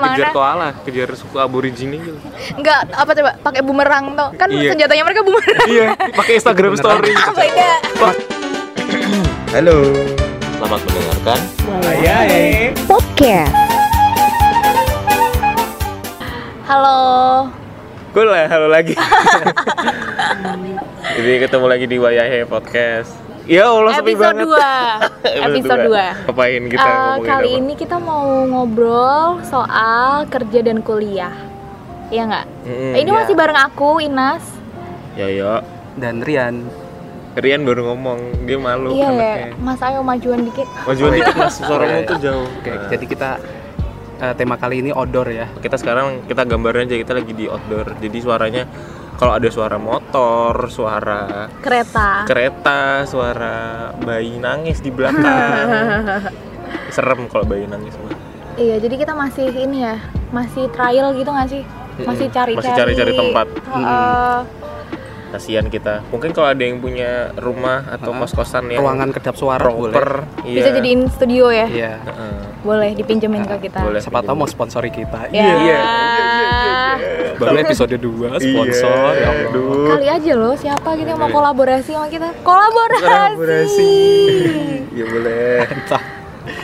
ke mana-mana. kejar koala kejar suku aborigin gitu Enggak, apa coba? Pakai bumerang tuh. Kan Iya. senjatanya mereka bumerang. iya pakai Instagram story Beda. halo selamat mendengarkan Podcast. Halo. gue lah halo lagi jadi ketemu lagi di Wayahe Podcast ya Allah sepi Episode banget 2. Episode 2. Ngapain kita Eh, ngomongin kali apa? ini kita mau ngobrol soal kerja dan kuliah. Iya nggak? Ini iya. masih bareng aku, Inas. Ya ya. dan Rian Rian baru ngomong, dia malu iya ya, anaknya. Mas ayo majuan dikit. Majuan dikit mas, suaramu Oke. tuh jauh. Oke, Nah, jadi kita eh, tema kali ini outdoor ya. kita sekarang kita gambarnya aja kita lagi di outdoor. Jadi suaranya kalau ada suara motor, suara Kereta. kereta, suara bayi nangis di belakang. Serem kalau bayi nangis mah. Iya, jadi kita masih ini ya, masih trial gitu nggak sih? Masih cari-cari. Masih cari-cari tempat. Heeh. Kasihan kita. Mungkin kalau ada yang punya rumah atau Ah, kos-kosan yang Ruangan kedap suara boleh. proper, iya. Bisa jadiin studio ya? Iya. Heeh. Boleh dipinjemin ke kita. Boleh. Siapa tahu mau sponsori kita. Ya. Iya, Baru episode 2 sponsor Iya, ya Allah. aduh. Kali aja loh, siapa gitu yang mau Boleh. kolaborasi sama kita? Kolaborasi. Kolaborasi. Ya boleh. Entah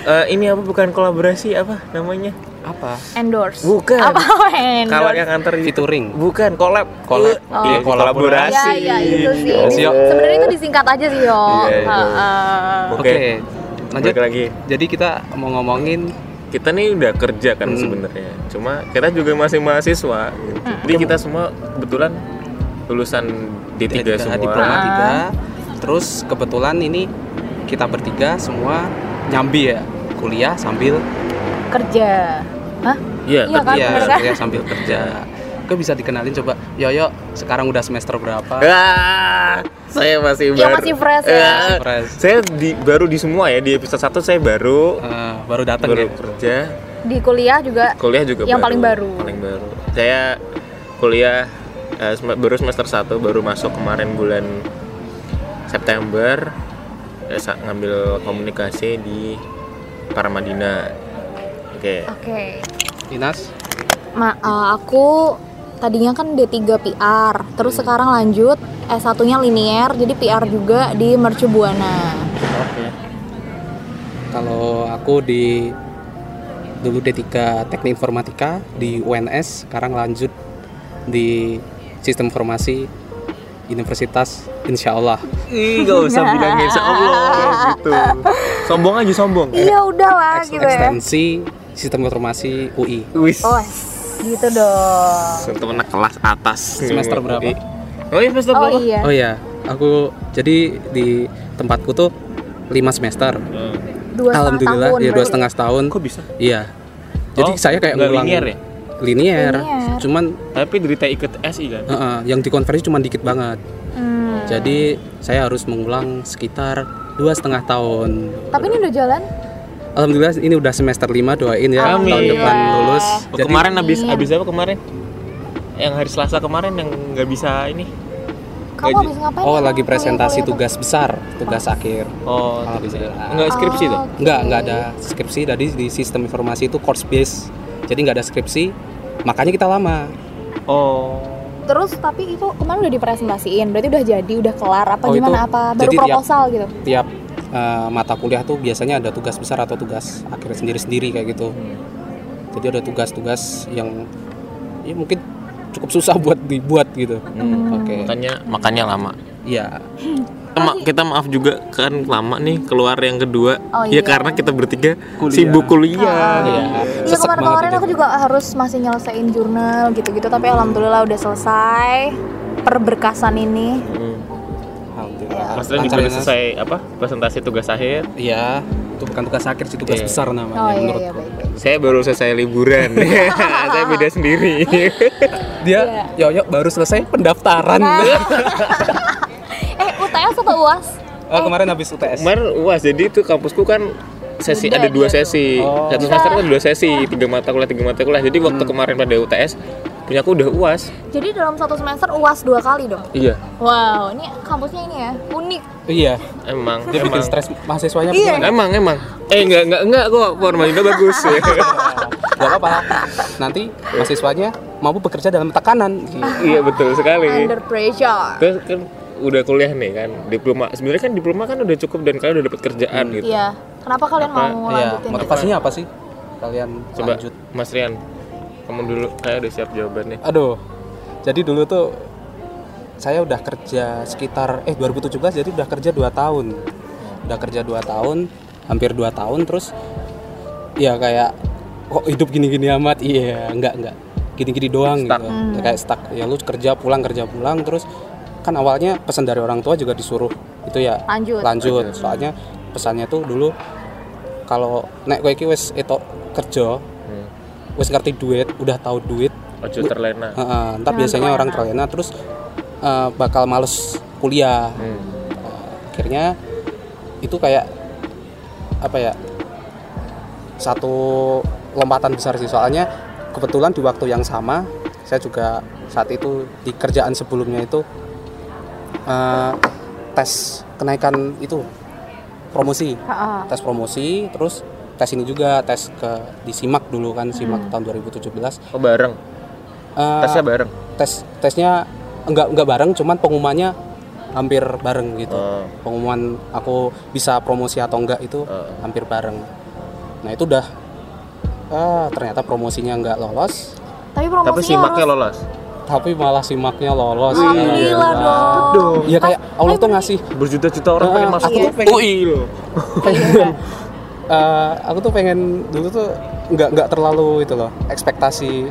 Eh, ini apa bukan kolaborasi apa namanya? apa? Endorse. Bukan. Apa endorse? Kalau yang antar Featuring. bukan collab. Collab. Oh. Iya, kolaborasi. Ya, ya itu sih. Oh. Sebenarnya itu disingkat aja sih, yo. Iya. Oke. Lanjut. Balik lagi. Jadi kita mau ngomongin Kita nih udah kerja kan Hmm. sebenarnya. Cuma kita juga masih mahasiswa. gitu. Hmm. Jadi kita semua kebetulan lulusan D3 D3, semua. diploma Ah. 3. Terus kebetulan ini kita bertiga semua nyambi ya kuliah sambil Kerja. Hah? Iya, Iya kan? Iya, kan? kuliah sambil kerja. Oke bisa dikenalin coba. Yoyo sekarang udah semester berapa? Ah, saya masih Yang baru. masih fresh ya. Ah, Fresh. Saya di, baru di semua ya di episode 1 saya baru Eh, baru datang baru ya. kerja. Di kuliah juga Kuliah juga Yang paling baru. Paling baru. Saya kuliah eh, sem- baru semester 1 baru masuk kemarin bulan September eh, sa- ngambil komunikasi di Paramadina. Oke. Oke. Inas. Ma, eh, aku tadinya kan D3 PR, terus sekarang lanjut S1-nya linier, jadi PR juga di Mercu Buana. Oke. Kalau aku di dulu D3 Teknik Informatika di UNS, sekarang lanjut di Sistem Informasi Universitas Insya Allah. Ih, gak usah bilang insya Allah gitu. Sombong aja sombong. Iya udahlah Eks- gitu ya. Ekstensi Sistem Informasi UI. Wis. Oh, gitu dong. Untuk anak kelas atas. Semester berapa? Oh iya semester Oh berapa? iya. Oh ya, aku jadi di tempatku tuh 5 semester. Dua Alhamdulillah, tahun ya dua setengah tahun. Kok bisa? Iya. Jadi Oh, saya kayak ngulang linear ya? Linear. Linear. Cuman Tapi dari TI ke SI kan? Heeh, yang dikonversi cuma dikit banget. Hmm. Jadi saya harus mengulang sekitar dua setengah tahun. Tapi ini udah jalan? Alhamdulillah ini udah semester 5 doain ya Amin. tahun depan lulus. Oh, kemarin habis Amin. habis apa kemarin? Yang hari Selasa kemarin yang nggak bisa ini. Kamu Gaji. habis ngapain? Oh ya? lagi presentasi Kuliah-kuliah tugas besar, tugas akhir. Oh, Alhamdulillah. Enggak skripsi tuh. Oh. Enggak, enggak ada skripsi. Tadi di sistem informasi itu course base. Jadi enggak ada skripsi. Makanya kita lama. Oh. Terus tapi itu kemarin udah dipresentasiin, berarti udah jadi, udah kelar apa Oh, itu gimana apa? Baru jadi tiap- proposal gitu. Tiap eh, mata kuliah tuh biasanya ada tugas besar atau tugas akhir sendiri-sendiri kayak gitu. Jadi ada tugas-tugas yang ya mungkin cukup susah buat dibuat gitu. Hmm. Oke. Makanya makanya lama. Iya. Kita, ma- kita maaf juga kan lama nih keluar yang kedua. Oh, ya iya. karena kita bertiga Kuliah. sibuk kuliah. Iya. Iya Sesek kemarin-kemarin aku juga harus masih nyelesain jurnal gitu-gitu tapi alhamdulillah udah selesai perberkasan ini. Hmm. Ren juga udah selesai apa? Presentasi tugas akhir. Iya, itu bukan tugas akhir sih tugas Iya. besar namanya Oh iya menurutku. iya baik. baik. Saya baru selesai liburan. saya beda sendiri. Dia Iya. Yoyo baru selesai pendaftaran. Eh UTS atau UAS? oh, kemarin habis UTS. Kemarin uas jadi itu kampusku kan sesi Udah ada dua dia tuh. sesi Oh. satu semester kan dua sesi tiga mata kuliah tiga mata kuliah jadi waktu Hmm. kemarin pada UTS punya aku udah uas Jadi dalam satu semester uas dua kali dong. iya. Wow, ini kampusnya ini ya unik. iya. Emang. Dia bikin emang. stres mahasiswanya Iya. beneran. emang emang. Eh enggak enggak enggak kok. Formalina bagus. Ya Gak apa-apa. Nanti mahasiswanya mampu bekerja dalam tekanan. Iya betul sekali. Under pressure. terus kan udah kuliah nih kan diploma. Sebenarnya kan diploma kan udah cukup dan kalian udah dapat kerjaan gitu. Iya. Kenapa kalian Apa? mau Iya, lanjutin? motivasinya apa sih? Kalian coba lanjut. Mas Rian kamu dulu kayak udah siap jawabannya aduh jadi dulu tuh saya udah kerja sekitar eh 2017 jadi udah kerja 2 tahun. Udah kerja 2 tahun hampir 2 tahun terus ya kayak kok hidup gini-gini amat? Iya enggak enggak. Gini-gini doang Stuck. gitu. Ya, kayak stuck. Ya lu kerja pulang kerja pulang terus kan awalnya pesan dari orang tua juga disuruh itu ya Lanjut. lanjut. Soalnya pesannya tuh dulu kalau nek kowe iki wis etok kerja wis ngerti duit udah tahu duit ojo terlena Heeh, ntar Jangan biasanya orang terlena. terlena terus eh, bakal males kuliah. hmm. Akhirnya itu kayak apa ya? Satu lompatan besar sih soalnya kebetulan di waktu yang sama saya juga saat itu di kerjaan sebelumnya itu eh, tes kenaikan itu promosi tes promosi terus tes ini juga tes ke di simak dulu kan simak tahun 2017 oh bareng? Eh, tesnya bareng? tes tesnya enggak enggak bareng cuman pengumumannya hampir bareng gitu. Oh. pengumuman aku bisa promosi atau enggak itu Oh. hampir bareng. Nah itu udah. Ah ternyata promosinya enggak lolos. Tapi promosinya tapi simaknya harus... lolos? Tapi malah simaknya lolos. Alhamdulillah dong. Iya kayak Allah tuh ngasih berjuta-juta orang pengen masuk pengen- UI loh eh, aku tuh pengen dulu tuh nggak nggak terlalu itu loh ekspektasi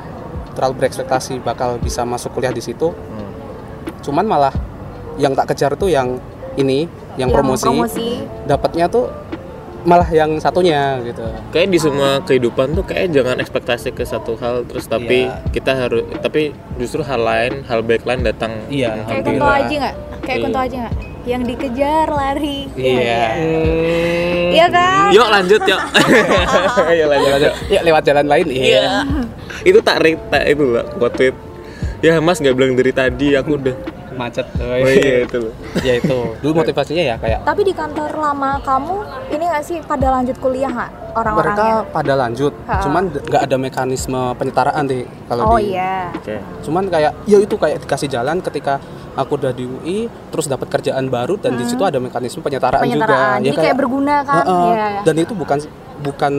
terlalu berekspektasi bakal bisa masuk kuliah di situ Hmm. cuman malah yang tak kejar tuh yang ini yang, promosi, promosi. dapatnya tuh malah yang satunya gitu kayak di semua kehidupan tuh kayak jangan ekspektasi ke satu hal terus tapi Iya. kita harus tapi justru hal lain hal baik lain datang Iya, Kayak. Kunto Aji nggak? Kayak Iya. Kunto Aji nggak? Yang dikejar lari. Iya. Hmm. Iya kan? yuk lanjut yuk yuk lanjut yuk. ya lewat jalan lain iya itu tak rate tak itu lah buat tweet ya mas nggak bilang dari tadi aku udah macet oh iya itu ya itu dulu motivasinya ya kayak Tapi di kantor lama kamu ini nggak sih pada lanjut kuliah nggak orang-orangnya? mereka pada lanjut Ha. cuman nggak ada mekanisme penyetaraan deh kalau Oh di iya. oke cuman kayak ya itu kayak dikasih jalan ketika aku udah di UI terus dapat kerjaan baru dan di situ ada mekanisme penyetaraan, Hmm. Penyetaraan. juga Jadi kayak berguna kan? Heeh. Iya. dan itu bukan bukan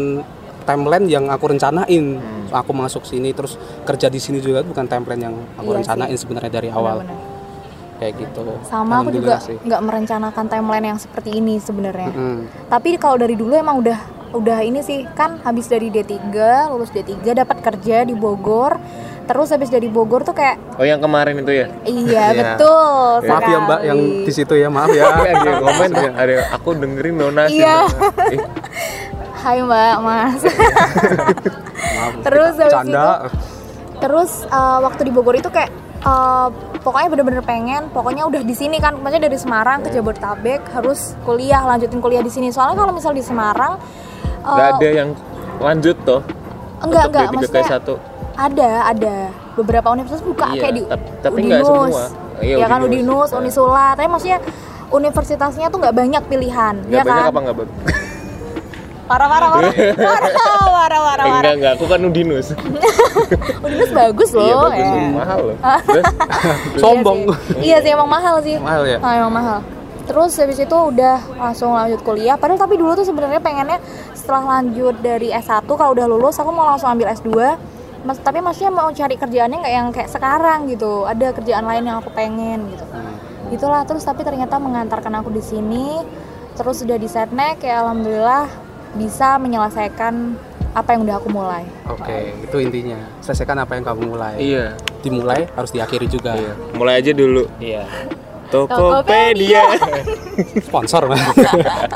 timeline yang aku rencanain Hmm. aku masuk sini terus kerja di sini juga bukan timeline yang aku Iya rencanain sebenarnya dari awal Benar-benar. Kayak gitu Sama aku juga nggak merencanakan timeline yang seperti ini sebenarnya. Mm. Tapi kalau dari dulu emang udah udah ini sih kan habis dari D3, lulus D3 dapat kerja di Bogor. Terus habis dari Bogor tuh kayak oh yang kemarin itu ya iya Iya. betul maaf ya mbak yang di situ ya maaf ya ada yang komen ada aku dengerin donasi Iya. Eh, Hai Mbak, Mas. maaf Terus habis canda Terus uh, waktu di Bogor itu kayak uh, pokoknya bener-bener pengen, pokoknya udah di sini kan, maksudnya dari Semarang ke Jabodetabek harus kuliah, lanjutin kuliah di sini. Soalnya kalau misal di Semarang uh, nggak ada yang lanjut toh enggak enggak D3 ke maksudnya satu ada ada beberapa universitas buka Iya, kayak di tap- tapi Udinus. semua. Iya, ya kan Udinus. Udinus, Unisula, tapi maksudnya universitasnya tuh nggak banyak pilihan, nggak ya banyak kan? apa nggak bagus Parah parah parah. Parah parah parah Eh, parah. enggak enggak aku kan Udinus Udinus bagus loh. iya bagus ya. mahal loh Terus, sombong Iya sih, iya sih emang mahal sih. mahal ya Ah, emang mahal. Terus habis itu udah langsung lanjut kuliah. Padahal tapi dulu tuh sebenarnya pengennya setelah lanjut dari S1 kalau udah lulus aku mau langsung ambil S2. Mas, tapi maksudnya mau cari kerjaannya nggak yang kayak sekarang gitu. Ada kerjaan lain yang aku pengen gitu. Hmm. Itulah terus tapi ternyata mengantarkan aku di sini. Terus udah di setnek ya alhamdulillah bisa menyelesaikan apa yang udah aku mulai. oke itu intinya. Selesaikan apa yang kamu mulai. Iya. Dimulai harus diakhiri juga. Iya. Mulai aja dulu. Iya. Tokopedia. Sponsor Mas.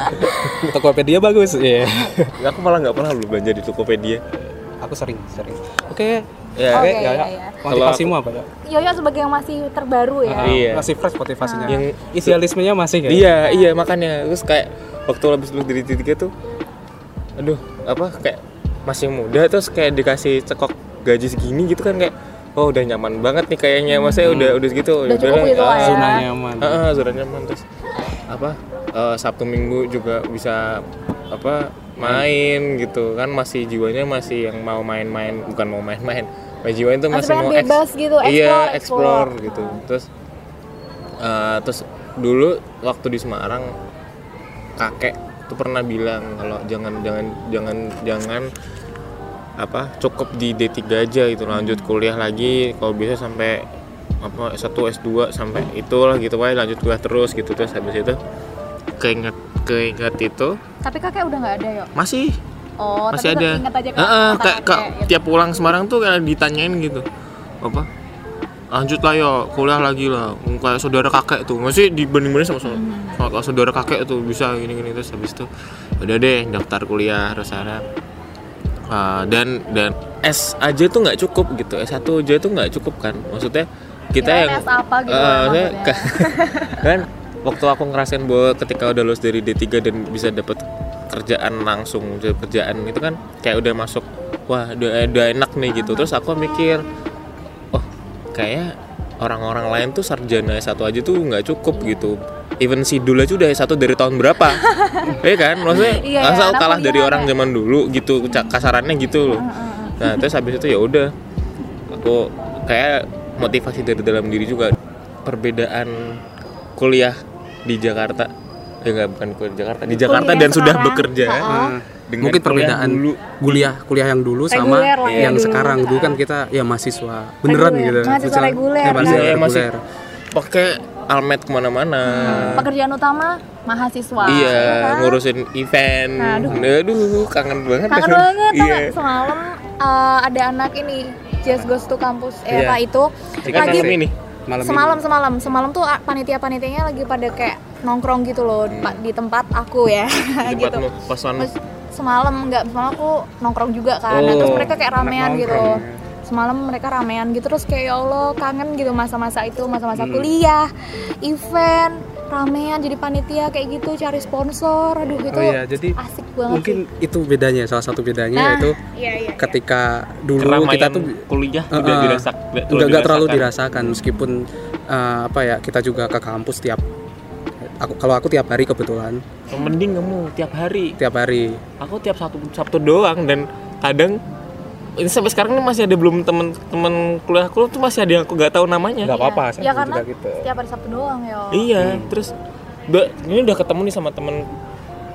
Tokopedia bagus. Ya aku malah nggak pernah belum belanja di Tokopedia. Aku sering sering. Oke. Ya Oke, oke ya, ya. iya, iya. motivasimu apa ya Yoyo sebagai yang masih terbaru ya. Ah, Iya. masih fresh motivasinya. Yang- idealismenya masih ya iya iya makanya. Terus kayak waktu habis lulus dari tiga tuh aduh apa kayak masih muda terus kayak dikasih cekok gaji segini gitu kan kayak oh udah nyaman banget nih kayaknya. Maksudnya udah udah gitu Udah cukup bilang, gitu lah ah, ya. zona nyaman. Ah, ah, zona nyaman. Terus apa eh, Sabtu Minggu juga bisa apa main gitu kan masih jiwanya masih yang mau main-main bukan mau main-main Masih jiwanya itu Masih mau eks- bebas gitu, iya explore, explore. gitu. Terus eh, terus dulu waktu di Semarang kakek tuh pernah bilang kalau jangan jangan jangan jangan apa cukup di D3 aja gitu lanjut kuliah lagi kalau bisa sampai apa S1 S2 sampai itulah gitu Pak lanjut kuliah terus gitu terus habis itu keinget keinget itu. Tapi kakek udah nggak ada ya? masih. Oh, masih tapi ada. aja Heeh, kata kayak kakek kayak gitu. tiap pulang Semarang tuh kayak ditanyain gitu. Apa lanjut lah yo kuliah lagi lah. Kayak saudara kakek tuh. Masih dibanding banding sama, sama, Hmm. sama saudara kakek tuh. Bisa gini gini terus habis itu udah deh daftar kuliah terus ada. Uh, dan dan S aja tuh nggak cukup gitu. S1 aja tuh nggak cukup kan. Maksudnya kita Kirain yang S apa gitu Uh, maksudnya. ka- kan waktu aku ngerasain bahwa ketika udah lulus dari D3 dan bisa dapat kerjaan langsung kerjaan itu kan kayak udah masuk wah udah, udah enak nih gitu. Terus aku mikir kayak orang-orang lain tuh sarjana S1 aja tuh nggak cukup gitu. Even si Dul aja udah S1 dari tahun berapa? Ya kan? Maksudnya Iya, masa anak kalah dari kuliah orang ada. zaman dulu gitu kasarannya gitu loh. Nah terus habis itu ya udah. Aku kayak motivasi dari dalam diri juga. Perbedaan kuliah di Jakarta. Ya enggak bukan kuliah di Jakarta di Jakarta Kuliah dan sudah sekarang. bekerja. Ha-ha. Nah, dengan mungkin kuliah perbedaan dulu kuliah kuliah yang dulu sama Reguler lah ya yang dulu. sekarang dulu kan kita ya mahasiswa beneran Reguler. gitu Mahasiswa reguler. ya, mahasiswa Iya, masih reguler. pakai almet ke mana-mana Pekerjaan utama mahasiswa. iya ya kan? ngurusin event Nah, aduh. aduh kangen banget Kangen banget tau iya nggak? semalam uh, ada anak ini Just Goes to Campus eh Iya. apa itu Jika lagi malam ini malam semalam semalam semalam tuh ah, panitia-panitianya lagi pada kayak nongkrong gitu loh pa- di tempat aku ya di gitu. kosan semalam nggak semalam aku nongkrong juga kan Nah, Oh, terus mereka kayak ramean gitu ya. semalam mereka ramean gitu terus kayak ya Allah kangen gitu masa-masa itu masa-masa Hmm. kuliah event ramean jadi panitia kayak gitu cari sponsor aduh itu Oh iya, jadi asik banget mungkin sih. itu bedanya salah satu bedanya Nah, yaitu iya, iya, iya. ketika dulu keramaian kita tuh kuliah Uh, udah dirasak nggak nggak terlalu dirasakan meskipun uh, apa ya kita juga ke kampus tiap aku kalau aku tiap hari kebetulan Yang mending kamu tiap hari. Tiap hari. Aku tiap Sabtu Sabtu doang dan kadang ini sampai sekarang ini masih ada belum temen-temen kuliahku tuh masih ada yang aku nggak tahu namanya. Nggak apa-apa Iya. ya juga karena gitu. setiap hari Sabtu doang ya iya terus udah ini udah ketemu nih sama temen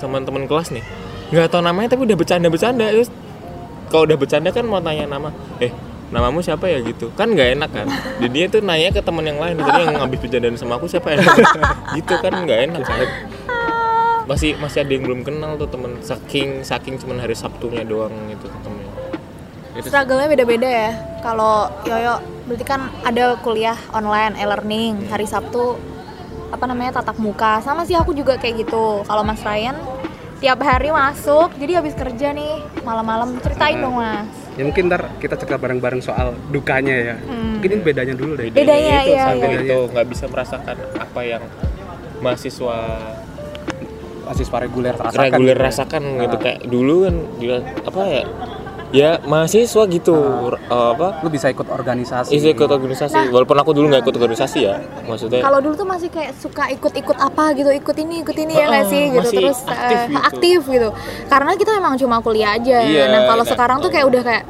sama temen kelas nih. Nggak tahu namanya tapi udah bercanda bercanda terus kalau udah bercanda kan mau tanya nama. Eh namamu siapa ya gitu. Kan nggak enak kan? Jadi dia tuh nanya ke temen yang lain. Tadi yang ngabis bercandaan sama aku siapa ya? Gitu kan nggak enak kan masih masih ada yang belum kenal tuh temen. Saking saking cuman hari Sabtunya doang gitu ketemunya. Itu struggle-nya beda-beda ya. Kalau Yoyo berarti kan ada kuliah online e-learning. Hari Sabtu apa namanya tatap muka. Sama sih aku juga kayak gitu. Kalau Mas Ryan tiap hari masuk. Jadi habis kerja nih malam-malam. Ceritain dong Mas ya mungkin ntar kita cerita bareng-bareng soal dukanya ya Hmm. mungkin ini bedanya dulu deh Bedanya, itu iya, sambil iya. itu nggak bisa merasakan apa yang mahasiswa mahasiswa reguler rasakan reguler gitu ya. rasakan Nah. gitu kayak dulu kan dia apa ya ya mahasiswa gitu. Uh, apa? Lu bisa ikut organisasi. Isi ikut organisasi. Walaupun aku dulu nggak ikut organisasi ya maksudnya. Kalau dulu tuh masih kayak suka ikut-ikut apa gitu ikut ini ikut ini ya nggak Heeh, sih? Gitu terus aktif eh, gitu. aktif gitu. Karena kita emang cuma kuliah aja. Iya, nah kalau kan. sekarang tuh kayak udah kayak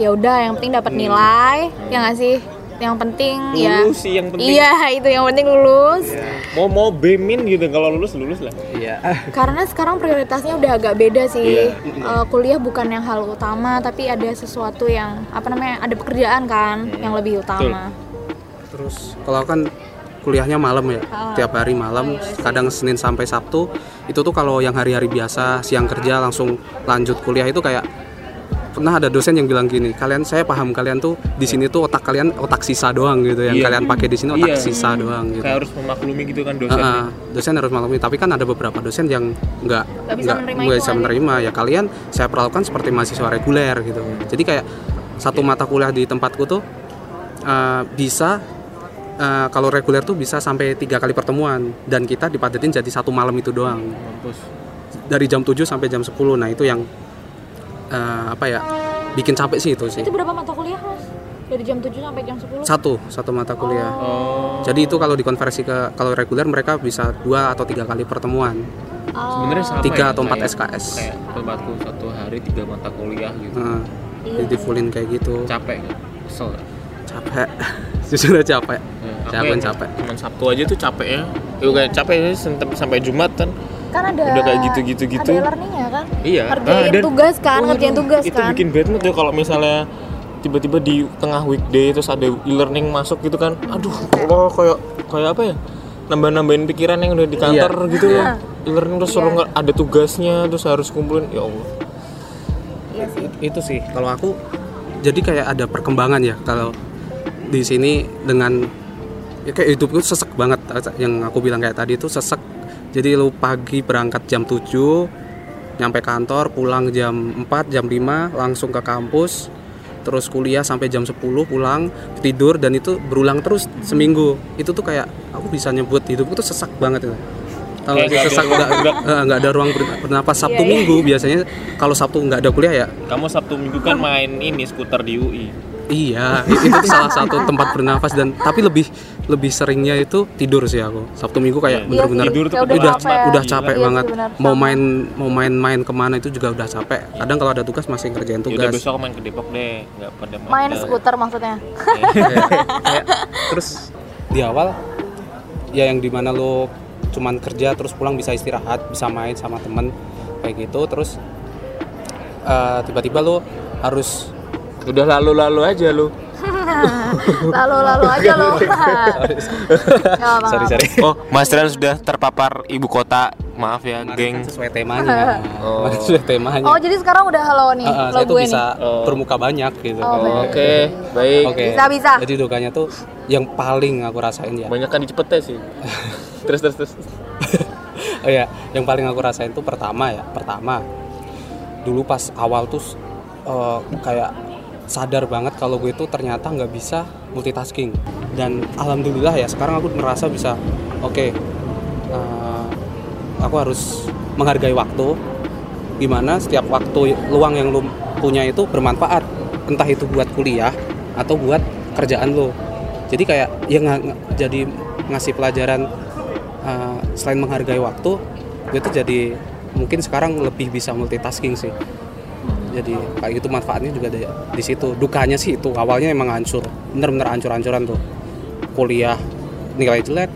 ya udah yang penting dapat nilai ya nggak sih yang penting ya. Lulus sih yang penting. Iya itu yang penting lulus. Mau mau bemin gitu kalau lulus lulus lah. Iya. Karena sekarang prioritasnya udah agak beda sih. Iya. Eh, kuliah bukan yang hal utama tapi ada sesuatu yang apa namanya ada pekerjaan kan yang lebih utama. Terus kalau kan kuliahnya malam ya Ah. tiap hari malam kadang Senin sampai Sabtu itu tuh kalau yang hari-hari biasa siang kerja langsung lanjut kuliah itu kayak pernah ada dosen yang bilang gini kalian saya paham kalian tuh di sini tuh otak kalian otak sisa doang gitu yang Iya. kalian pakai di sini otak Iya. sisa doang gitu kayak harus memaklumi gitu kan dosen Heeh, dosen harus maklumi tapi kan ada beberapa dosen yang nggak Nggak bisa bisa aja. menerima ya kalian saya perlakukan seperti mahasiswa reguler gitu jadi kayak satu mata kuliah di tempatku tuh eh, bisa eh, kalau reguler tuh bisa sampai tiga kali pertemuan dan kita dipadatin jadi satu malam itu doang Mampus. dari jam 7 sampai jam 10 nah itu yang eh, apa ya bikin capek sih itu sih. Itu berapa mata kuliah mas? Dari jam 7 sampai jam 10? satu satu mata kuliah. Oh. jadi itu kalau dikonversi ke kalau reguler mereka bisa dua atau tiga kali pertemuan. Oh, sebenarnya sama Tiga ya, atau empat kayak- SKS. kayak tempatku satu hari tiga mata kuliah gitu. Nah, Iya. jadi di fullin kayak gitu. Capek nggak? kesel capek. Jujur aja capek Ya, Capek, capek. cuman Sabtu aja tuh capek ya. Ya kayak capek sampai- sampai Jumat kan Kan ada Udah kayak gitu-gitu gitu. Ada e-learning-nya kan? iya. Ngerjain dan- tugas kan, Waduh, ngerjain tugas itu kan. bikin bad mood ya kalau misalnya tiba-tiba di tengah weekday terus ada e-learning masuk gitu kan. Aduh Allah kayak kayak apa ya? Nambah-nambahin pikiran yang udah di kantor gitu Iya. loh e-learning terus suruh nggak ada tugasnya terus harus kumpulin. Ya Allah. Iya sih. itu sih. Kalau aku jadi kayak ada perkembangan ya. Kalau di sini dengan ya kayak hidupku sesek banget. Yang aku bilang kayak tadi itu sesek jadi lu pagi berangkat jam 7 nyampe kantor pulang jam 4 jam 5 langsung ke kampus terus kuliah sampai jam 10 pulang tidur dan itu berulang terus seminggu. Itu tuh kayak aku bisa nyebut hidupku tuh sesak banget itu. Kalau ada sesak ruang nggak eh, nggak ada ruang ber- bernapas Sabtu Iya, iya. Minggu biasanya kalau Sabtu nggak ada kuliah ya. Kamu Sabtu Minggu kan main ini skuter di UI Iya, itu salah satu tempat bernafas dan tapi lebih lebih seringnya itu tidur sih aku. Sabtu Minggu kayak Iya, bener-bener Kayak udah udah udah, capek. udah Gila. capek Iya banget. benar. Mau main mau main-main ke mana itu juga udah capek. Kadang kalau ada tugas masih ngerjain ya udah tugas. besok main ke Depok deh nggak pada main, Main skuter maksudnya. Kayak- kayak terus di awal ya yang di mana lo cuman kerja terus pulang bisa istirahat, bisa main sama temen kayak gitu. Terus eh, tiba-tiba lo harus udah lalu-lalu aja lu Lalu-lalu aja lo. Nggak apa-apa, sorry sorry. oh Mas Dran sudah terpapar ibu kota maaf ya Kemarin geng kan sesuai temanya. Oh. Sesuai temanya. Oh jadi sekarang udah halo nih Uh, uh, lo saya tuh gue bisa nih. Oh. bermuka banyak gitu. Oh, oke baik Oke. Bisa, bisa. Jadi dukanya tuh yang paling aku rasain ya. banyak kan dicepet sih terus terus terus Oh ya, yang paling aku rasain tuh pertama ya, pertama. Dulu pas awal tuh eh, kayak sadar banget kalau gue tuh ternyata nggak bisa multitasking. Dan alhamdulillah ya sekarang aku merasa bisa. Oke, eh, aku harus menghargai waktu. Gimana setiap waktu luang yang lu punya itu bermanfaat. Entah itu buat kuliah atau buat kerjaan lo. Jadi kayak ya nggak- jadi ngasih pelajaran uh, selain menghargai waktu gue tuh jadi mungkin sekarang lebih bisa multitasking sih jadi kayak gitu manfaatnya juga di, di situ dukanya sih itu awalnya emang hancur bener-bener hancur-hancuran tuh kuliah nilai jelek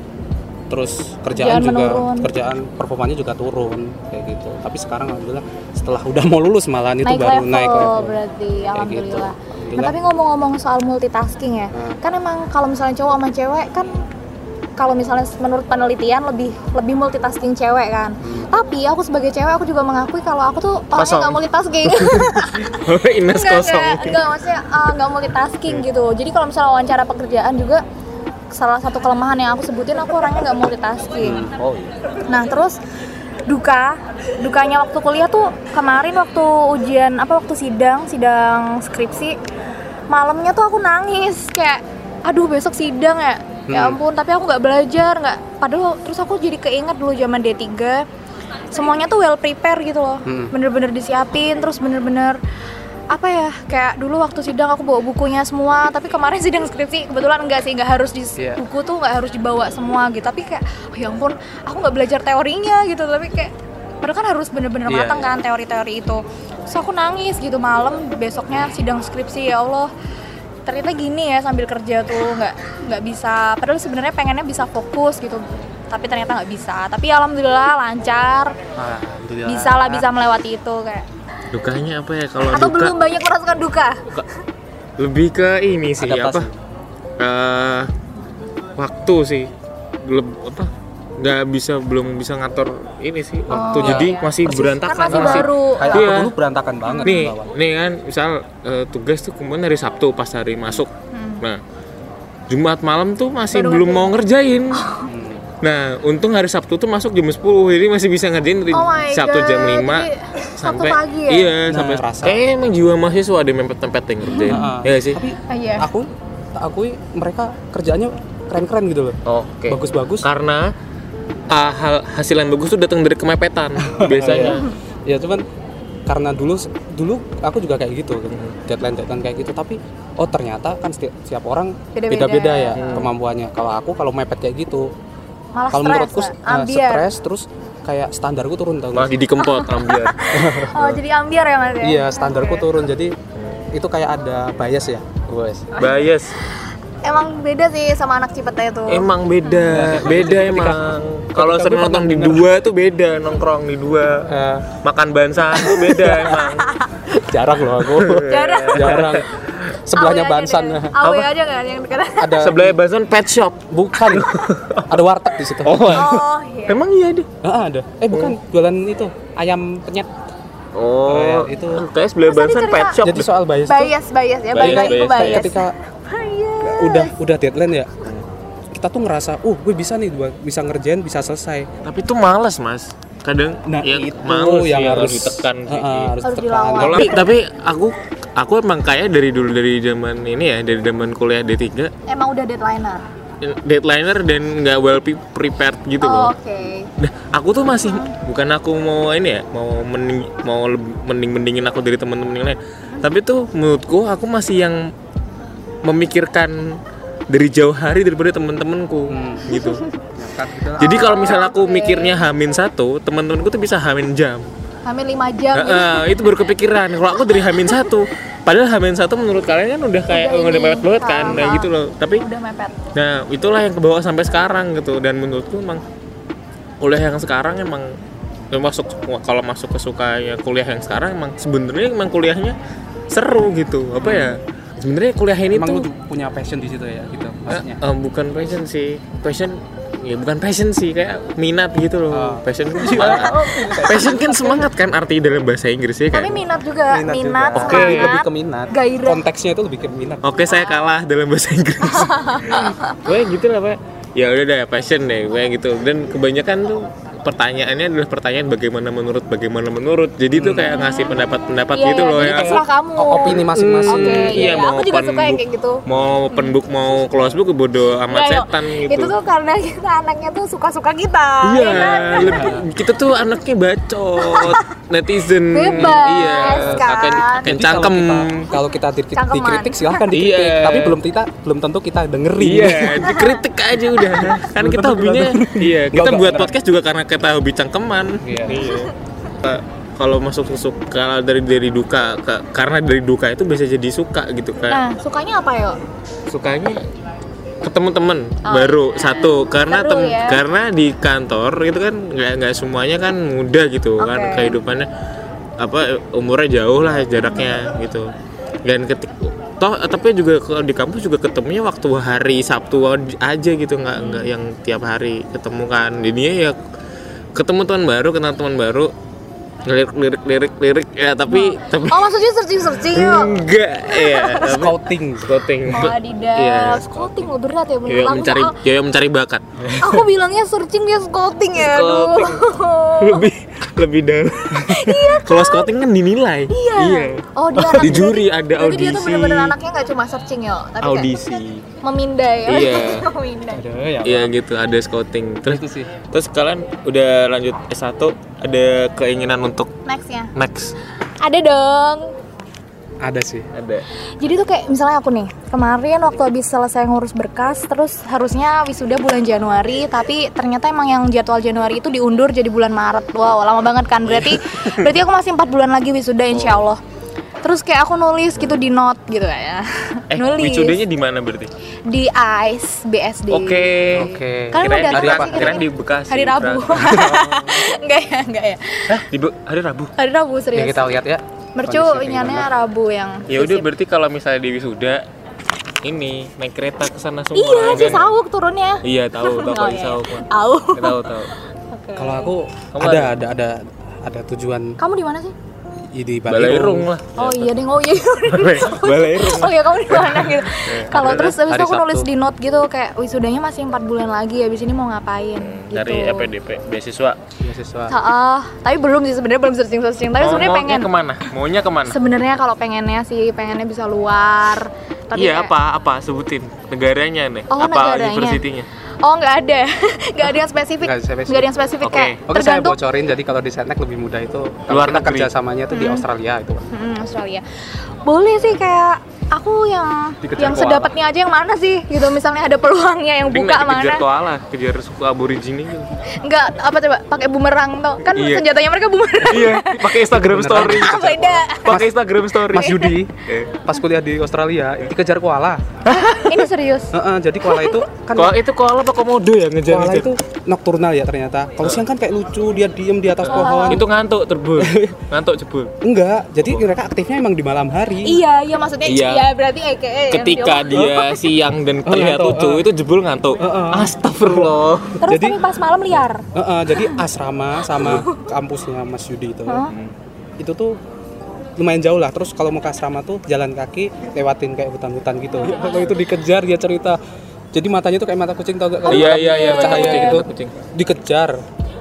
terus kerjaan, Kerjaan juga menurun. kerjaan performanya juga turun kayak gitu tapi sekarang alhamdulillah setelah udah mau lulus malahan itu naik baru level, naik level berarti Kayak alhamdulillah. gitu. Nah, Alhamdulillah. tapi ngomong-ngomong soal multitasking ya, Hmm. kan emang kalau misalnya cowok sama cewek kan kalau misalnya menurut penelitian lebih lebih multitasking cewek kan. Hmm. Tapi aku sebagai cewek aku juga mengakui kalau aku tuh orangnya nggak multitasking. Ines enggak, kosong enggak, maksudnya uh, nggak multitasking gitu. Jadi kalau misalnya wawancara pekerjaan juga salah satu kelemahan yang aku sebutin aku orangnya nggak multitasking. oh iya Nah terus duka, dukanya waktu kuliah tuh kemarin waktu ujian apa waktu sidang, sidang skripsi malamnya tuh aku nangis kayak aduh besok sidang ya. Ya Hmm. ampun, tapi aku nggak belajar nggak. Padahal terus aku jadi keinget dulu zaman D3 semuanya tuh well prepare gitu loh. Hmm. Bener-bener disiapin, terus bener-bener apa ya kayak dulu waktu sidang aku bawa bukunya semua tapi kemarin sidang skripsi kebetulan enggak sih nggak harus di Iya. buku tuh nggak harus dibawa semua gitu tapi kayak oh ya ampun aku nggak belajar teorinya gitu tapi kayak padahal kan harus bener-bener Iya, matang iya. kan teori-teori itu terus aku nangis gitu malam besoknya sidang skripsi ya Allah ternyata gini ya sambil kerja tuh nggak nggak bisa. Padahal sebenarnya pengennya bisa fokus gitu tapi ternyata nggak bisa. Tapi alhamdulillah lancar. Alhamdulillah. Bisa lah bisa melewati itu kayak. Dukanya apa ya kalau atau duka? belum banyak merasakan duka? Duka- lebih ke ini sih Adaptasi. apa eh waktu sih. Belum apa nggak bisa belum bisa ngatur ini sih waktu Oh, jadi iya. masih Persis. berantakan kan masih baru kayak Iya. aku dulu berantakan banget nih nih kan misal eh, tugas tuh kemudian hari Sabtu pas hari masuk Hmm. nah Jumat malam tuh masih Baru belum ngerjain. mau ngerjain Hmm. nah untung hari Sabtu tuh masuk jam 10 jadi masih bisa ngerjain dari Oh Sabtu jam God, 5 jadi sampai pagi ya? iya Nah, sampai rasa. kayaknya emang jiwa mahasiswa ada yang mepet-mepet yang ngerjain Heeh. ya sih tapi Ah, iya. aku tak akui mereka kerjaannya keren-keren gitu loh oke bagus-bagus karena hal hasil yang bagus tuh datang dari kemepetan biasanya. Ya cuman karena dulu dulu aku juga kayak gitu deadline deadline kayak gitu tapi oh ternyata kan setiap, setiap orang Beda-beda. beda-beda ya. Hmm. kemampuannya. Kalau aku kalau mepet kayak gitu malah kalau stres menurutku ambiar. stres terus kayak standarku turun tau malah jadi kempot ambiar. Oh jadi ambiar ya mas ya? Iya standarku Oke. turun jadi itu kayak ada bias ya? Wes. bias emang beda sih sama anak Cipete itu. Emang beda beda emang. kalau sering nonton di dua tuh beda nongkrong di dua. Eh, makan bansan tuh beda emang. Jarang loh aku. Jarang. jarang. Sebelahnya Awe aja bansan? Awe aja kan yang dekat ada sebelah bansan pet shop. Bukan. Ada warteg di situ. Oh, oh iya. Emang iya deh Ah, ada. Eh bukan. Jualan itu. Ayam penyet. Oh itu. kayak sebelah bansan pet shop jadi soal bias tuh. Bias bias. Ya Bias, bias. bias. ketika bias udah udah deadline ya? Kita tuh ngerasa uh gue bisa nih bisa ngerjain bisa selesai. Tapi itu males mas. Kadang nah ya, itu males yang sih, harus ditekan Heeh, harus Harus ditekan. dilawan. Kalau tapi aku aku emang kayak dari dulu dari zaman ini ya dari zaman kuliah D3 emang udah deadlineer? deadlineer dan nggak well pre- prepared gitu oh, loh. oke. Nah, aku tuh masih bukan aku mau ini ya, mau mending mau mending mendingin aku dari teman-teman yang lain. Tapi tuh menurutku aku masih yang memikirkan dari jauh hari daripada teman-temanku Hmm. gitu. Gitu. Jadi kalau misalnya aku mikirnya hamin satu, teman-temanku tuh bisa hamin jam. hamil 5 jam Nah, eh, itu baru kepikiran. Kalau aku dari hamin satu, padahal hamin satu menurut kalian kan udah kayak Udah udah mepet banget kan, nah Ah, gitu loh. Tapi udah mepet Nah, itulah yang kebawa sampai sekarang gitu dan menurutku emang kuliah yang sekarang emang ya masuk kalau masuk ke suka ya kuliah yang sekarang emang sebenarnya emang kuliahnya seru gitu. Apa ya? Sebenarnya kuliah ini emang tuh lu punya passion di situ ya gitu maksudnya eh, bukan passion sih. Passion ya bukan passion sih kayak minat gitu loh. Oh. Passion kan semangat. passion kan semangat kan arti dalam bahasa Inggrisnya kan. tapi minat juga minat, juga. Oke. semangat lebih ke minat gairah. konteksnya itu lebih ke minat Oke saya kalah dalam bahasa Inggris. gue gitu lah pak. Ya udah deh passion deh gue gitu. Dan kebanyakan tuh pertanyaannya adalah pertanyaan bagaimana menurut bagaimana menurut. Jadi tuh kayak ngasih pendapat-pendapat Iya, gitu iya, loh yang terserah kamu O- opini masing-masing Oke, iya, iya, iya. mau aku juga open suka yang book, kayak gitu mau open book mau close book bodo amat Nggak, setan gitu. itu tuh karena kita anaknya tuh suka-suka kita Iya, ya kan? lebih- kita tuh anaknya bacot, netizen, Bebas, iya, kan? akan cangkem. kalau kita, kalau kita di- Cangkeman. dikritik silahkan dikritik Iya. tapi belum kita belum tentu kita dengerin Iya, dikritik aja udah. Kan kita hobinya, iya, kita buat podcast juga karena kita hobi cangkeman. Iya. Ka- Kalau masuk ke suka kalau dari dari duka ke, karena dari duka itu bisa jadi suka gitu nah kayak sukanya apa yo sukanya ketemu temen Oh. baru satu karena Seru tem- ya. karena di kantor itu kan nggak nggak semuanya kan muda gitu kan Oke. kehidupannya apa umurnya jauh lah jaraknya gitu dan ketik toh tapi juga kalau di kampus juga ketemunya waktu hari Sabtu aja gitu nggak nggak yang tiap hari ketemu kan jadinya ya ketemu teman baru kenal teman baru. Lirik lirik lirik lirik. Ya tapi tapi oh maksudnya searching searching enggak ya tapi scouting scouting. Oh, Adidas, Iya. scouting lo berat ya bener. Ya Aku- mencari aku, ya mencari bakat. Aku bilangnya searching dia scouting ya aduh. Lebih lebih dalam. Kalau scouting kan dinilai. Iya. oh dia di juri ada berarti dia tuh audisi. bener-bener anaknya nggak cuma searching yo tapi kayak audisi memindai ya. Iya. memindai. Ada ya Iya gitu ada scouting. Terus itu sih. terus kalian udah lanjut S1 ada keinginan untuk nextnya next? Ada dong. Ada sih. Ada. Jadi tuh kayak misalnya aku nih kemarin waktu habis selesai ngurus berkas terus harusnya wisuda bulan Januari tapi ternyata emang yang jadwal Januari itu diundur jadi bulan Maret. Wow lama banget kan. Berarti berarti aku masih empat bulan lagi wisuda insya Allah terus kayak aku nulis gitu di note gitu ya. Eh nulis. wisudanya di mana berarti? Di ICE BSD oke. Oke. Kalian kirain udah kita kirain ini? di Bekasi hari Rabu. Enggak ya enggak ya. Hah? di Be- hari Rabu? Hari Rabu ya serius. kita lihat ya. Mercu gimana. Rabu yang ya udah berarti kalau misalnya di wisuda ini naik kereta ke sana semua iya ya sih kan? sawuk turunnya. Iya tahu tahu Oh, iya. Mah. tahu. Tahu tahu. Oke. kalau aku Kamu ada ada? ada ada ada tujuan. Kamu di mana sih di Balairung lah Oh iya deh, oh iya. Balairung oh iya kamu di mana gitu. Kalau terus habis itu aku nulis di note gitu kayak wisudanya masih empat bulan lagi habis ini mau ngapain gitu. dari EPDP beasiswa beasiswa Ah, tapi belum sih sebenarnya belum searching searching. Tapi Mau- sebenarnya maunya pengen. ke mana maunya ke mana Sebenarnya kalau pengennya sih pengennya bisa luar. Tapi iya apa apa sebutin negaranya nih Oh, apa negaranya. universitinya Oh nggak ada, nggak ada yang spesifik, Nggak ada yang spesifik. Oke. kayak Oke saya tergantung bocorin jadi kalau di Setnek lebih mudah itu. Luar negeri. kerjasamanya itu di Australia itu Hmm, Australia. Boleh sih kayak aku yang Dikejar yang koala. sedapatnya aja yang mana sih? Gitu misalnya ada peluangnya yang Mending buka nggak mana. kejar koala kejar suku aborigin gitu. Enggak apa coba pakai bumerang tuh kan Iya. senjatanya mereka bumerang. Iya pakai Instagram story. Beda. Pakai Instagram story. Mas Yudi Eh. pas kuliah di Australia dikejar koala. Ini serius? Heeh, jadi koala itu kan Koala itu koala apa komodo ya ngejar koala ngejar itu nocturnal ya ternyata. Kalau siang kan kayak lucu dia diem di atas pohon. Itu ngantuk terbul ngantuk jebul. Enggak jadi mereka aktifnya emang di malam hari. Iya iya maksudnya Iya. Iya berarti aka ketika dia siang dan terlihat ngantuk, lucu itu jebul ngantuk. Heeh. astagfirullah. Terus Jadi- tapi pas malam liar. Heeh, jadi asrama sama kampusnya Mas Yudi itu Hah? itu tuh lumayan jauh lah. Terus kalau mau ke asrama tuh jalan kaki lewatin kayak hutan-hutan gitu. Kalau itu dikejar dia cerita. Jadi matanya tuh kayak mata kucing tau gak kalau iya iya iya cahaya kucing, gitu kucing. dikejar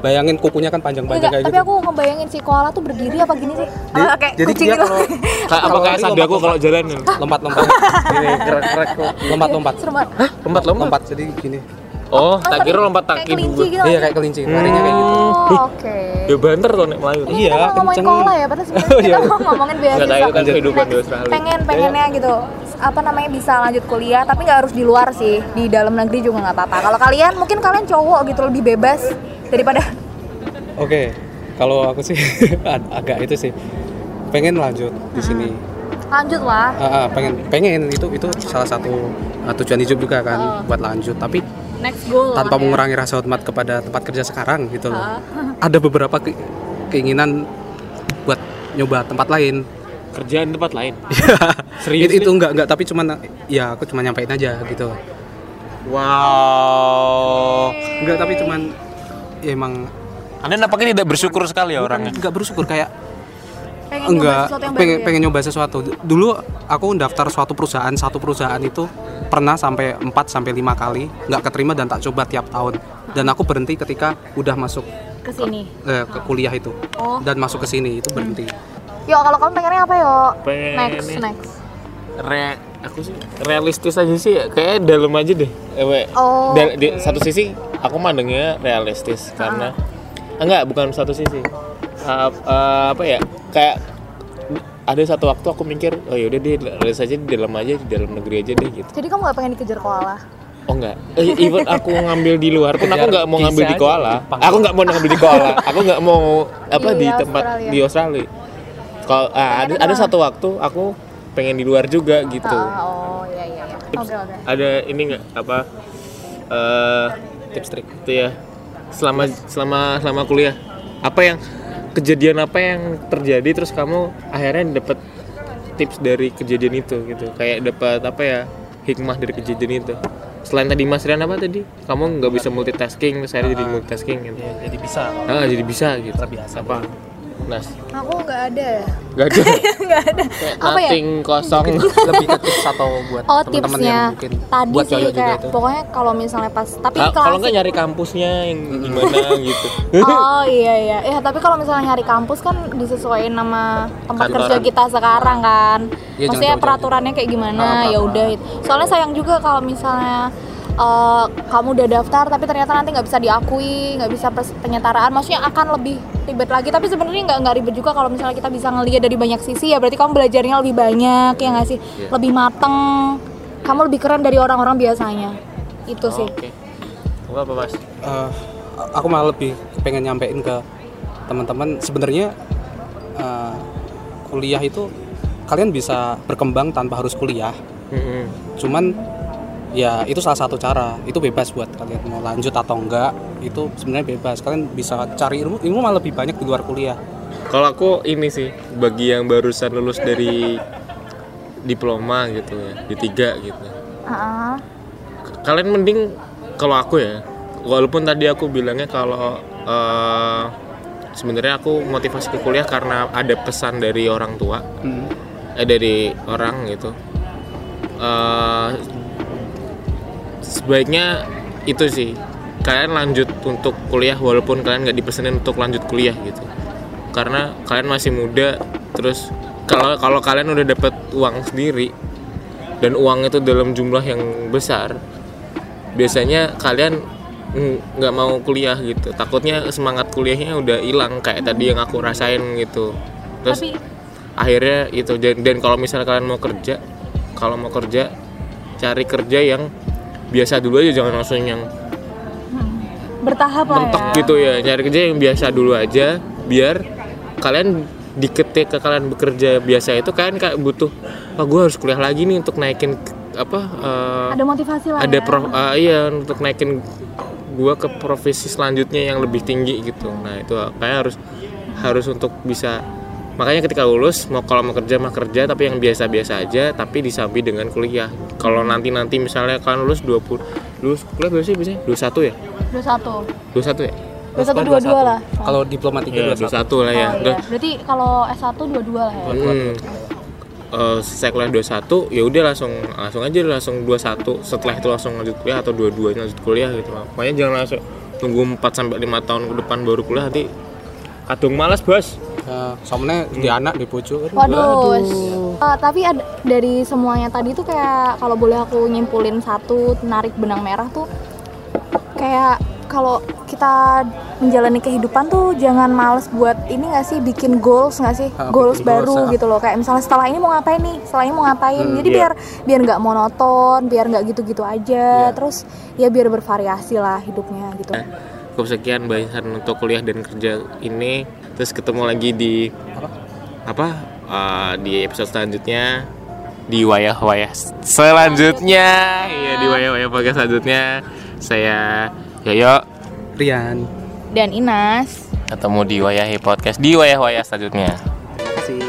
bayangin kukunya kan panjang-panjang Enggak, kayak tapi gitu. aku ngebayangin si koala tuh berdiri apa gini sih? Dia- Ah, kayak jadi kucing dia gitu. kalau kayak apa kayak lari sadaku kalau jalan lompat-lompat ini gerak-gerak lompat-lompat Serem banget. lompat lompat. Lompat jadi gini. Oh Oh, tak tapi kira lompat kayak kaki kelinci gitu. iya kayak kelinci. Larinya kayak gitu. Oh, oke. ya banter tuh nek melayu Iya, kita mau ngomongin kenceng. koala ya, padahal sebenarnya Oh, kita iya. mau ngomongin nggak tahu itu kan kehidupan di Australia. pengen pengennya gitu. Apa namanya bisa lanjut kuliah tapi nggak harus di luar sih. Di dalam negeri juga nggak apa-apa. Kalau kalian mungkin kalian cowok gitu lebih bebas daripada? Oke kalau aku sih ag- agak itu sih. Pengen lanjut di sini. Lanjut lah. Ah, ah, pengen pengen. Itu itu salah satu ah, tujuan hidup juga kan buat lanjut. Tapi next goal lah tanpa ya. mengurangi rasa hormat kepada tempat kerja sekarang gitu loh. Ah. ada beberapa ke- keinginan buat nyoba tempat lain. Kerjaan tempat lain? Serius itu, itu enggak enggak tapi cuman ya aku cuma nyampein aja gitu. Wow. Enggak tapi cuman ya emang anda nampaknya tidak bersyukur sekali ya orangnya. enggak bersyukur kayak pengen enggak nyoba pengen baru. ya? pengen nyoba sesuatu. Dulu aku daftar suatu perusahaan satu perusahaan itu pernah sampai 4 sampai lima kali nggak keterima dan tak coba tiap tahun. Dan aku berhenti ketika udah masuk ke sini? eh, ke kuliah itu. Oh. Dan masuk ke sini itu berhenti. Yo, kalau kamu pengennya apa yo? Pengen Next, next. Re aku sih realistis aja sih ya. kayak dalam aja deh. Ewe Oh, Dan di satu sisi aku mandangnya realistis karena enggak bukan satu sisi. Uh, uh, apa ya kayak ada satu waktu aku mikir oh yaudah deh realis aja di dalam aja di dalam negeri aja deh gitu. Jadi kamu gak pengen dikejar koala? oh enggak. Eh, even aku ngambil di luar pun aku nggak mau ngambil di koala. aku nggak mau ngambil di koala. Aku nggak mau apa Di di tempat Australia. di Australia. Kalau ah, ada ada satu waktu aku pengen di luar juga gitu. Ah, oh iya iya iya. Oke oke. ada ini nggak apa eh tips trik itu ya selama selama selama kuliah. Apa yang kejadian apa yang terjadi terus kamu akhirnya dapat tips dari kejadian itu gitu. Kayak dapat apa ya hikmah dari kejadian itu. Selain tadi Mas Rian apa tadi? Kamu nggak bisa multitasking terus akhirnya jadi multitasking gitu. Jadi bisa. Ah jadi bisa gitu. Terbiasa. Apa Nas Aku nggak ada. nggak ada Nggak ada. Kayak Apa ya? kosong lebih ke tips atau buat Oh teman-teman tipsnya yang mungkin tadi buat sih kayak itu pokoknya kalau misalnya pas tapi Ah, kelas kalau nggak nyari kampusnya yang gimana gitu Oh iya iya. Ya tapi kalau misalnya nyari kampus kan disesuaikan nama tempat Kantoran. kerja kita sekarang kan. Jangan Maksudnya peraturannya kayak gimana? Ah, ya udah. Soalnya sayang juga kalau misalnya eh, kamu udah daftar tapi ternyata nanti nggak bisa diakui, nggak bisa penyetaraan. Maksudnya akan lebih ribet lagi. Tapi sebenarnya nggak nggak ribet juga kalau misalnya kita bisa ngelihat dari banyak sisi ya. Berarti kamu belajarnya lebih banyak ya nggak sih? Iya. Lebih mateng. Kamu lebih keren dari orang-orang biasanya. Itu sih. oke Kamu apa mas Eh, aku malah lebih pengen nyampein ke teman-teman sebenarnya eh, kuliah itu kalian bisa berkembang tanpa harus kuliah Mm-mm. cuman ya itu salah satu cara. Itu bebas buat kalian mau lanjut atau enggak itu sebenarnya bebas. Kalian bisa cari ilmu ilmu malah lebih banyak di luar kuliah. Kalau aku ini sih bagi yang barusan lulus dari diploma gitu ya, di tiga gitu. Ah, Kalian mending kalau aku ya, walaupun tadi aku bilangnya kalau eh, sebenarnya aku motivasi ke kuliah karena ada pesan dari orang tua, eh dari orang gitu. Eh, sebaiknya itu sih. Kalian lanjut untuk kuliah walaupun kalian nggak dipesenin untuk lanjut kuliah gitu. Karena kalian masih muda terus kalau kalau kalian udah dapat uang sendiri dan uang itu dalam jumlah yang besar biasanya kalian nggak mau kuliah gitu. Takutnya semangat kuliahnya udah hilang kayak tadi yang aku rasain gitu. Terus tapi akhirnya itu dan, dan kalau misalnya kalian mau kerja kalau mau kerja cari kerja yang biasa dulu aja jangan langsung yang bertahap lah mentok ya. gitu ya. Cari kerja yang biasa dulu aja biar kalian di ketika kalian bekerja biasa itu kalian kayak butuh ah gue harus kuliah lagi nih untuk naikin ke- apa eh, ada motivasi lah ada ya. pro, ah, iya untuk naikin gua ke profesi selanjutnya yang lebih tinggi gitu. Nah itu kayak harus harus untuk bisa makanya ketika lulus mau kalau mau kerja mah kerja tapi yang biasa-biasa aja tapi disambi dengan kuliah kalau nanti nanti misalnya kalian lulus 20 lulus kuliah berapa sih biasanya 21 ya 21 21 ya 21 22 lah Kalau diplomatika ya 21. 21 lah ya Oh, iya. Berarti kalau S1 22 lah ya Hmm. Eh, selesai kuliah 21 ya udah langsung langsung aja langsung 21 setelah itu langsung lanjut kuliah atau dua-duanya lanjut kuliah gitu makanya jangan langsung tunggu 4 sampai 5 tahun ke depan baru kuliah nanti kadung malas bos Ya, soalnya di anak di. Waduh. Eh, tapi ada, dari semuanya tadi tuh kayak kalau boleh aku nyimpulin satu narik benang merah tuh kayak kalau kita menjalani kehidupan tuh jangan males buat ini gak sih bikin goals gak sih Ah, goals goals, baru ah. gitu loh kayak misalnya setelah ini mau ngapain nih setelah ini mau ngapain Hmm, jadi iya. biar biar nggak monoton biar nggak gitu-gitu aja Iya. terus ya biar bervariasi lah hidupnya gitu cukup sekian bahasan untuk kuliah dan kerja ini terus ketemu lagi di apa? Eh, di episode selanjutnya. Di wayah-wayah selanjutnya. Iya di wayah-wayah podcast selanjutnya. Saya Yoyo. Rian. dan Inas. Ketemu di wayahi podcast di wayah-wayah selanjutnya. Terima kasih.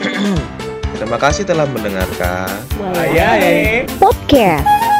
Terima kasih telah mendengarkan. podcast